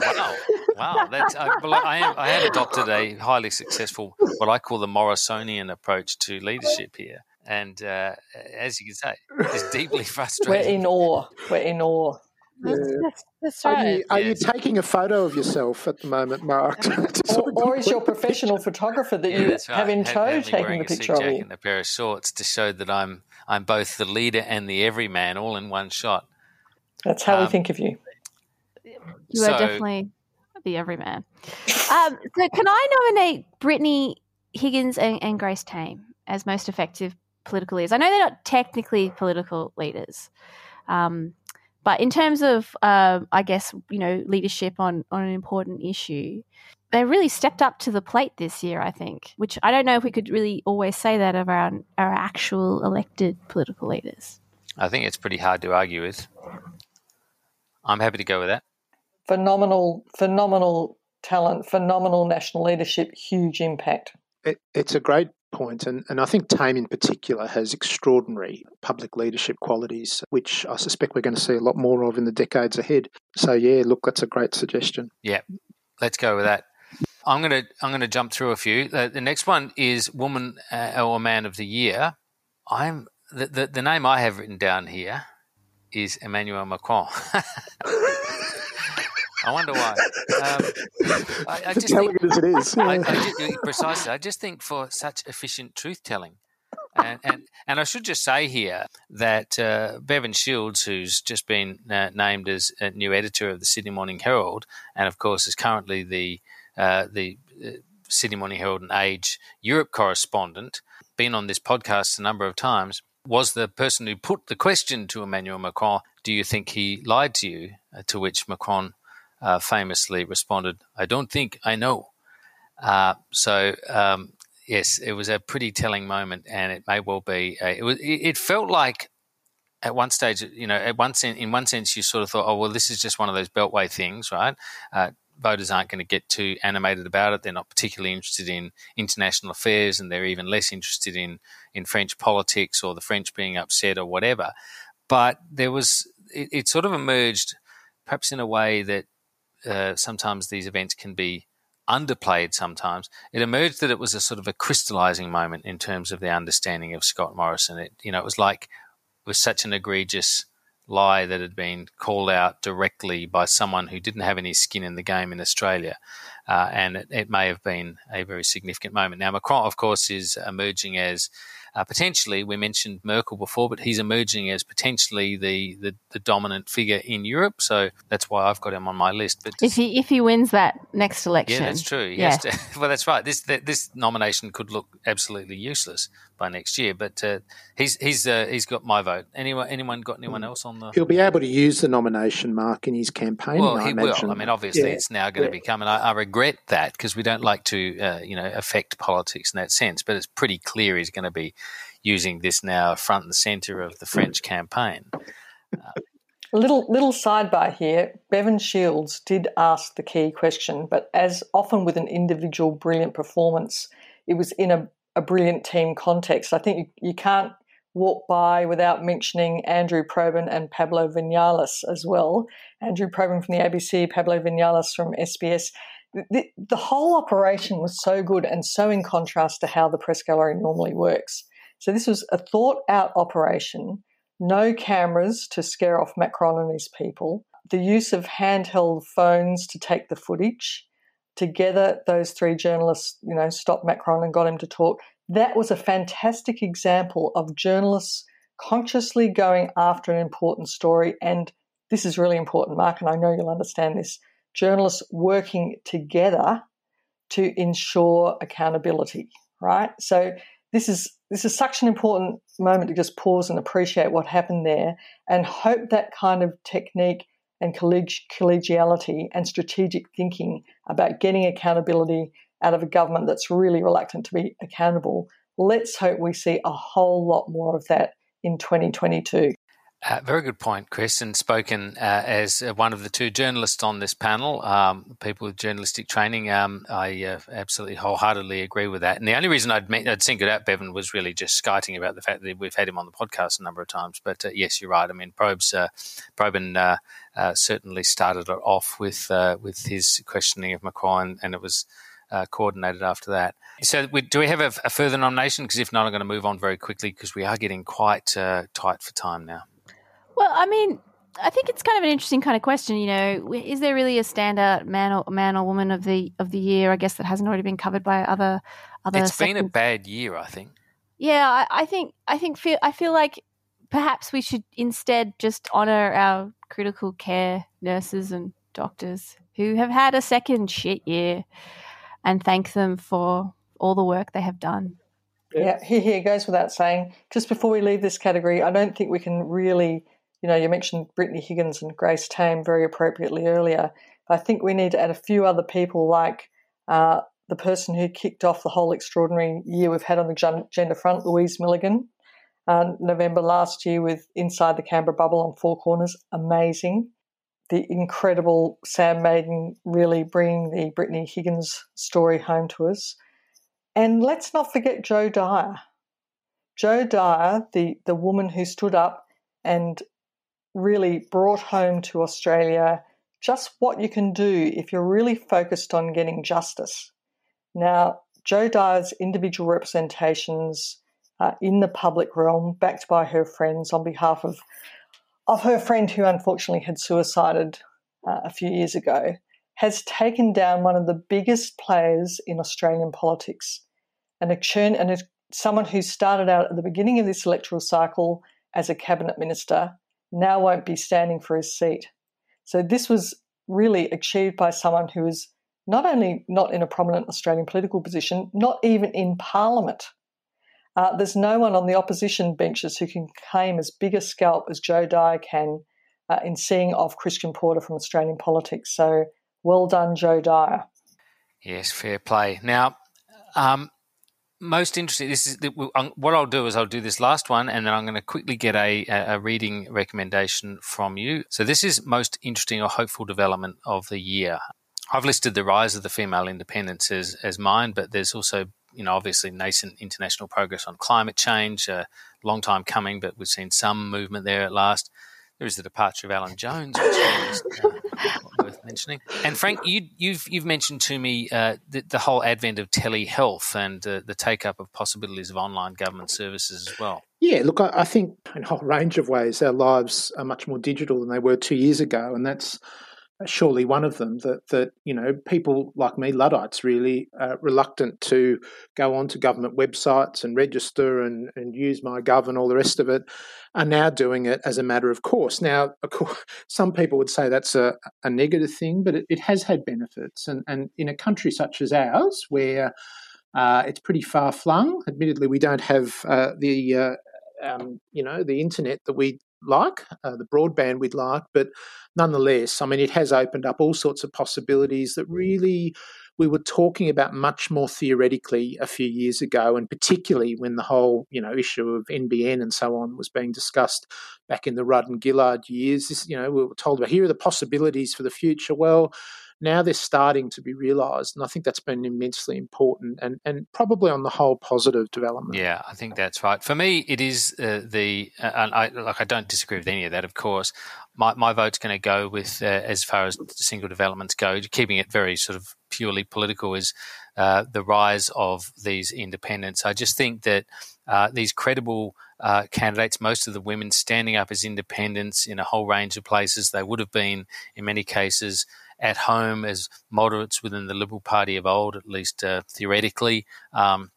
wow, wow. That's, I, I, am, I have adopted a highly successful, what I call the Morrisonian approach to leadership here. And uh, as you can say, it's deeply frustrating. We're in awe. We're in awe. That's, that's, right. Are, you, are yes. you, taking a photo of yourself at the moment, Mark? or, or is your professional photographer that yeah, you right. have in tow taking the picture of you? and a pair of shorts to show that I'm I'm both the leader and the everyman all in one shot. That's how um, we think of you. You so, are definitely the everyman. Um, so, can I nominate Brittany Higgins and, and Grace Tame as most effective political leaders? I know they're not technically political leaders. Um, but in terms of, uh, I guess, you know, leadership on, on an important issue, they really stepped up to the plate this year, I think, which I don't know if we could really always say that of our, our actual elected political leaders. I think it's pretty hard to argue with. I'm happy to go with that. Phenomenal, phenomenal talent, phenomenal national leadership, huge impact. It, it's a great point, and, and I think Tame in particular has extraordinary public leadership qualities, which I suspect we're going to see a lot more of in the decades ahead. So, yeah, look, that's a great suggestion. Yeah, let's go with that. I'm gonna I'm gonna jump through a few. The, the next one is woman uh, or man of the year. I'm the, the, the name I have written down here is Emmanuel Macron. I wonder why. Um, I, I just think, as it is. I, I just, precisely. I just think for such efficient truth telling. And, and, and I should just say here that uh, Bevan Shields, who's just been uh, named as a new editor of the Sydney Morning Herald, and of course is currently the uh, the uh, Sydney Morning Herald and Age Europe correspondent, been on this podcast a number of times, was the person who put the question to Emmanuel Macron, Do you think he lied to you? Uh, to which Macron uh, famously responded, I don't think I know. Uh, so, um, yes, it was a pretty telling moment, and it may well be. it, was, it felt like at one stage, you know, at one sen- in one sense, you sort of thought, oh, well, this is just one of those beltway things, right? Voters aren't going to get too animated about it. They're not particularly interested in international affairs, and they're even less interested in in French politics or the French being upset or whatever. But there was it, it sort of emerged, perhaps in a way that uh, sometimes these events can be underplayed. Sometimes it emerged that it was a sort of a crystallizing moment in terms of the understanding of Scott Morrison. It you know it was like it was such an egregious lie that had been called out directly by someone who didn't have any skin in the game in Australia. Uh, and it, it, may have been a very significant moment. Now, Macron, of course, is emerging as Uh, potentially, we mentioned Merkel before, but he's emerging as potentially the, the, the, dominant figure in Europe. So that's why I've got him on my list. But if he if he wins that next election, yeah, that's true. Yes, yeah. well, that's right. This this nomination could look absolutely useless by next year, but uh, he's he's uh, he's got my vote. Anyone anyone got anyone else on the? He'll be able to use the nomination mark in his campaign. Well, I he imagine. will. I mean, obviously, yeah. it's now going yeah. to become, and I, I regret that because we don't like to, uh, you know, affect politics in that sense. But it's pretty clear he's going to be using this now front and centre of the French campaign. Little little sidebar here. Bevan Shields did ask the key question, but as often with an individual brilliant performance, it was in a, a brilliant team context. I think you, you can't walk by without mentioning Andrew Probyn and Pablo Vinales as well. Andrew Probyn from the ABC, Pablo Vinales from SBS. The, the, whole operation was so good and so in contrast to how the press gallery normally works. So this was a thought out operation, no cameras to scare off Macron and his people, the use of handheld phones to take the footage. Together, those three journalists, you know, stopped Macron and got him to talk. That was a fantastic example of journalists consciously going after an important story. And this is really important, Mark, and I know you'll understand this. Journalists working together to ensure accountability, right? So this is this is such an important moment to just pause and appreciate what happened there and hope that kind of technique and collegiality and strategic thinking about getting accountability out of a government that's really reluctant to be accountable. Let's hope we see a whole lot more of that in 2022. Uh, very good point, Chris. And spoken uh, as uh, one of the two journalists on this panel, um, people with journalistic training, um, I uh, absolutely wholeheartedly agree with that. And the only reason I'd, I'd singled out Bevan was really just skiting about the fact that we've had him on the podcast a number of times. But uh, yes, you're right. I mean, Probes, uh, certainly started it off with uh, with his questioning of Macron, and it was uh, coordinated after that. So, we, do we have a, a further nomination? Because if not, I'm going to move on very quickly because we are getting quite uh, tight for time now. Well, I mean, I think it's kind of an interesting kind of question. You know, is there really a standout man or man or woman of the of the year? I guess that hasn't already been covered by other other. It's second... been a bad year, I think. Yeah, I, I think I think feel I feel like perhaps we should instead just honour our critical care nurses and doctors who have had a second shit year, and thank them for all the work they have done. Yeah, here, here goes without saying. Just before we leave this category, I don't think we can really you know, you mentioned Brittany Higgins and Grace Tame very appropriately earlier. I think we need to add a few other people like uh, the person who kicked off the whole extraordinary year we've had on the gender front, Louise Milligan, uh, November last year with Inside the Canberra Bubble on Four Corners, amazing. The incredible Sam Maiden really bringing the Brittany Higgins story home to us. And let's not forget Jo Dyer. Jo Dyer, the, the woman who stood up and really brought home to Australia just what you can do if you're really focused on getting justice. Now, Jo Dyer's individual representations uh, in the public realm, backed by her friends on behalf of, of her friend who unfortunately had suicided uh, a few years ago, has taken down one of the biggest players in Australian politics and a churn and a, someone who started out at the beginning of this electoral cycle as a cabinet minister now won't be standing for his seat. So this was really achieved by someone who is not only not in a prominent Australian political position, not even in Parliament. Uh, there's no one on the opposition benches who can claim as big a scalp as Jo Dyer can uh, in seeing off Christian Porter from Australian politics. So well done, Jo Dyer. Yes, fair play. Now, um, most interesting. This is um, what I'll do is I'll do this last one, and then I'm going to quickly get a, a reading recommendation from you. So this is most interesting or hopeful development of the year. I've listed the rise of the female independence as, as mine, but there's also you know obviously nascent international progress on climate change. A long time coming, but we've seen some movement there at last. There is the departure of Alan Jones, which is uh, worth mentioning. And Frank, you, have you've, you've mentioned to me uh, the, the, whole advent of telehealth and uh, the take up of possibilities of online government services as well. Yeah, look, I, I think in a whole range of ways our lives are much more digital than they were two years ago, and that's surely one of them that that you know people like me luddites really uh, reluctant to go onto government websites and register and and use myGov and all the rest of it are now doing it as a matter of course. Now of course, some people would say that's a, a negative thing but it, it has had benefits. And and in a country such as ours where uh, it's pretty far flung admittedly we don't have uh, the uh, um, you know the internet that we like, uh, the broadband we'd like, but nonetheless, I mean, it has opened up all sorts of possibilities that really we were talking about much more theoretically a few years ago, and particularly when the whole you know issue of NBN and so on was being discussed back in the Rudd and Gillard years. This, you know, we were told about here are the possibilities for the future. Well, now they're starting to be realised, and I think that's been immensely important and, and probably on the whole positive development. Yeah, I think that's right. For me, it is uh, the uh, and I like I don't disagree with any of that. Of course, my my vote's going to go with uh, as far as single developments go, keeping it very sort of purely political is uh, the rise of these independents. I just think that uh, these credible uh, candidates, most of the women standing up as independents in a whole range of places, they would have been in many cases at home as moderates within the Liberal Party of old, at least uh, theoretically. Um,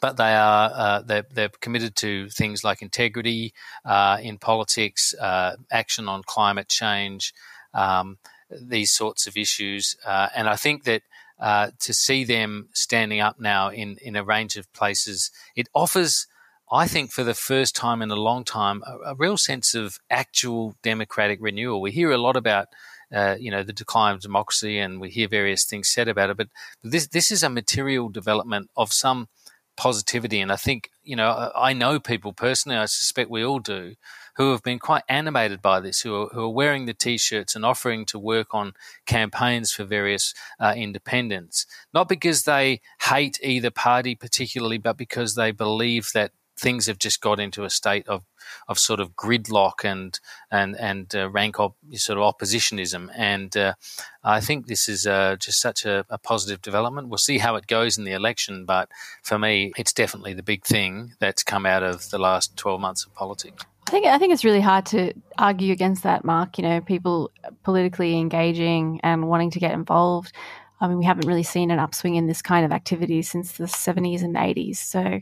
but they are uh, they're, they're, committed to things like integrity uh, in politics, uh, action on climate change, um, these sorts of issues, uh, and I think that. Uh, to see them standing up now in, in a range of places, it offers I think for the first time in a long time, a, a, real sense of actual democratic renewal. We hear a lot about uh, you know, the decline of democracy, and we hear various things said about it. But this this is a material development of some positivity, and I think you know I know people personally. I suspect we all do, who have been quite animated by this, who are, who are wearing the t-shirts and offering to work on campaigns for various uh, independents, not because they hate either party particularly, but because they believe that things have just got into a state of of sort of gridlock and and and uh, rank op, sort of oppositionism. And uh, I think this is uh, just such a, a, positive development. We'll see how it goes in the election, but for me, it's definitely the big thing that's come out of the last twelve months of politics. I think I think it's really hard to argue against that, Mark. You know, people politically engaging and wanting to get involved. I mean, we haven't really seen an upswing in this kind of activity since the 70s and 80s. So,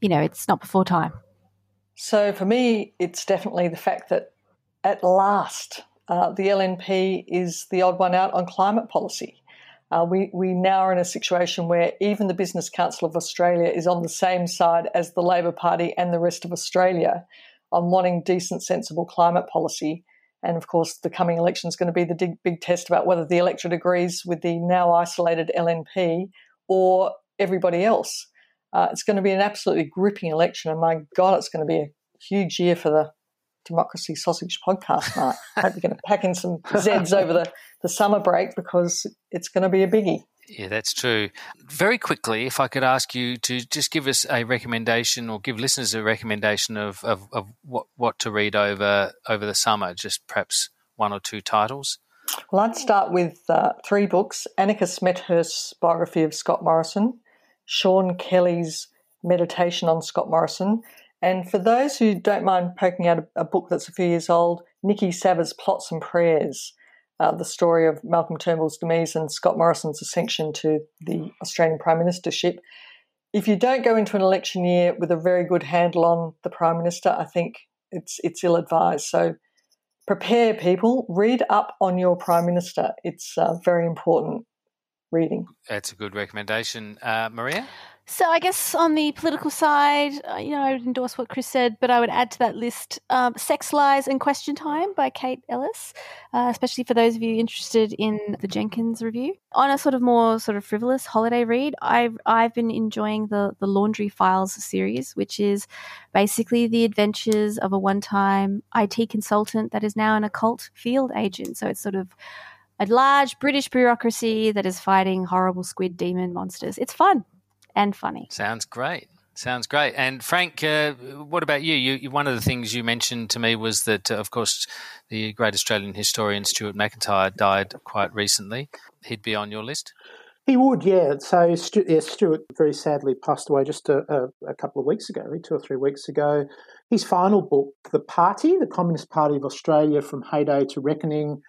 you know, it's not before time. So for me, it's definitely the fact that at last uh, the LNP is the odd one out on climate policy. Uh, we, we now are in a situation where even the Business Council of Australia is on the same side as the Labor Party and the rest of Australia on wanting decent, sensible climate policy. And of course, the coming election is going to be the big, big test about whether the electorate agrees with the now isolated LNP or everybody else. Uh, it's going to be an absolutely gripping election, and my God, it's going to be a huge year for the Democracy Sausage podcast, Mark. I hope you're going to pack in some Zeds over the, the summer break because it's going to be a biggie. Yeah, that's true. Very quickly, if I could ask you to just give us a recommendation or give listeners a recommendation of, of, of what, what to read over over the summer, just perhaps one or two titles. Well, I'd start with uh, three books Annika Smethurst's biography of Scott Morrison, Sean Kelly's meditation on Scott Morrison. And for those who don't mind poking out a, a book that's a few years old, Niki Savva's Plots and Prayers, uh, the story of Malcolm Turnbull's demise and Scott Morrison's ascension to the Australian Prime Ministership. If you don't go into an election year with a very good handle on the Prime Minister, I think it's it's ill advised. So prepare people, read up on your Prime Minister. It's uh, very important reading. That's a good recommendation. Uh, Marija? So I guess on the political side, uh, you know, I would endorse what Chris said, but I would add to that list um, "Sex Lies and Question Time" by Kate Ellis, uh, especially for those of you interested in the Jenkins review. On a sort of more sort of frivolous holiday read, I've I've been enjoying the the Laundry Files series, which is basically the adventures of a one-time IT consultant that is now an occult field agent. So it's sort of a large British bureaucracy that is fighting horrible squid demon monsters. It's fun and funny. Sounds great. Sounds great. And Frank, uh, what about you? you? One of the things you mentioned to me was that, uh, of course, the great Australian historian Stuart Macintyre died quite recently. He'd be on your list. He would, yeah. So Stuart, yeah, Stuart very sadly passed away just a, a, a, couple of weeks ago, two or three weeks ago. His final book, The Party, the Communist Party of Australia from Heyday to Reckoning,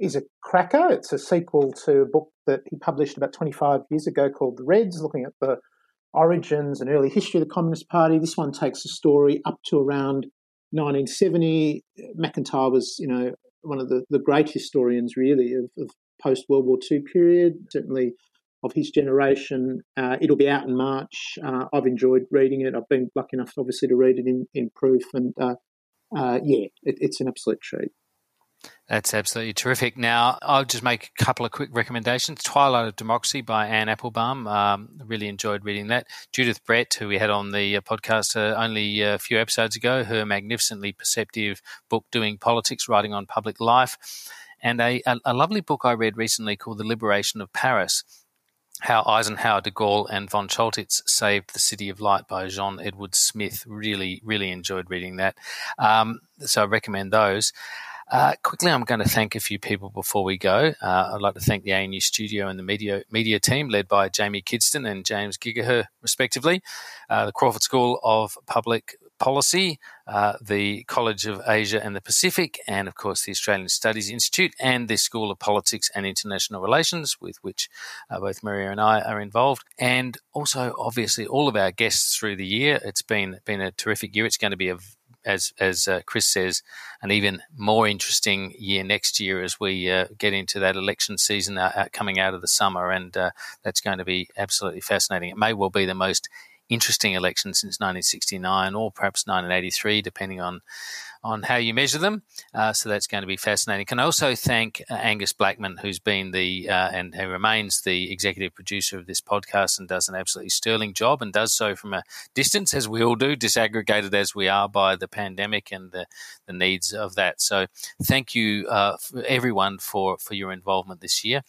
is a cracker. It's a sequel to a book that he published about 25 years ago called The Reds, looking at the origins and early history of the Communist Party. This one takes the story up to around 1970. Macintyre was, you know, one of the, the great historians, really, of, of post World War II period, certainly of his generation. Uh, it'll be out in March. Uh, I've enjoyed reading it. I've been lucky enough, obviously, to read it in, in proof. And uh, uh yeah, it, it's an absolute treat. That's absolutely terrific. Now, I'll just make a couple of quick recommendations. Twilight of Democracy by Anne Applebaum. Um, really enjoyed reading that. Judith Brett, who we had on the uh, podcast uh, only a few episodes ago, her magnificently perceptive book, Doing Politics, Writing on Public Life. And a, a, a lovely book I read recently called The Liberation of Paris how Eisenhower, de Gaulle, and von Choltitz saved the City of Light by Jean Edward Smith. Really, really enjoyed reading that. Um, so I recommend those. Uh, quickly, I'm going to thank a few people before we go. Uh, I'd like to thank the ANU studio and the media media team, led by Jamie Kidston and James Giggacher, respectively. Uh, the Crawford School of Public Policy, uh, the College of Asia and the Pacific, and of course the Australian Studies Institute and the School of Politics and International Relations, with which uh, both Marija and I are involved, and also obviously all of our guests through the year. It's been been a terrific year. It's going to be a as as uh, Chris says, an even more interesting year next year as we uh, get into that election season uh, coming out of the summer, and uh, that's going to be absolutely fascinating. It may well be the most interesting election since 1969 or perhaps 1983, depending on on how you measure them. Uh, so that's going to be fascinating. Can also thank uh, Angus Blackman, who's been the uh, and who remains the executive producer of this podcast and does an absolutely sterling job and does so from a distance, as we all do, disaggregated as we are by the pandemic and the, the needs of that. So thank you, uh, everyone, for for your involvement this year.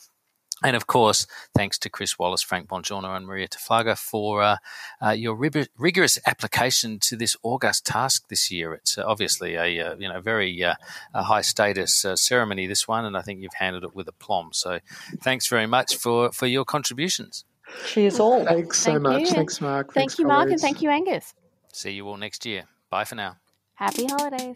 And of course, thanks to Chris Wallace, Frank Bongiorno, and Marija Taflaga for uh, uh, your rigorous application to this august task this year. It's uh, obviously a uh, you know very uh, a high status uh, ceremony this one, and I think you've handled it with aplomb. So, thanks very much for for your contributions. Cheers all. Thanks so thank much. You. Thanks, Mark. Thank Thanks, you, colleagues. Mark, and thank you, Angus. See you all next year. Bye for now. Happy holidays.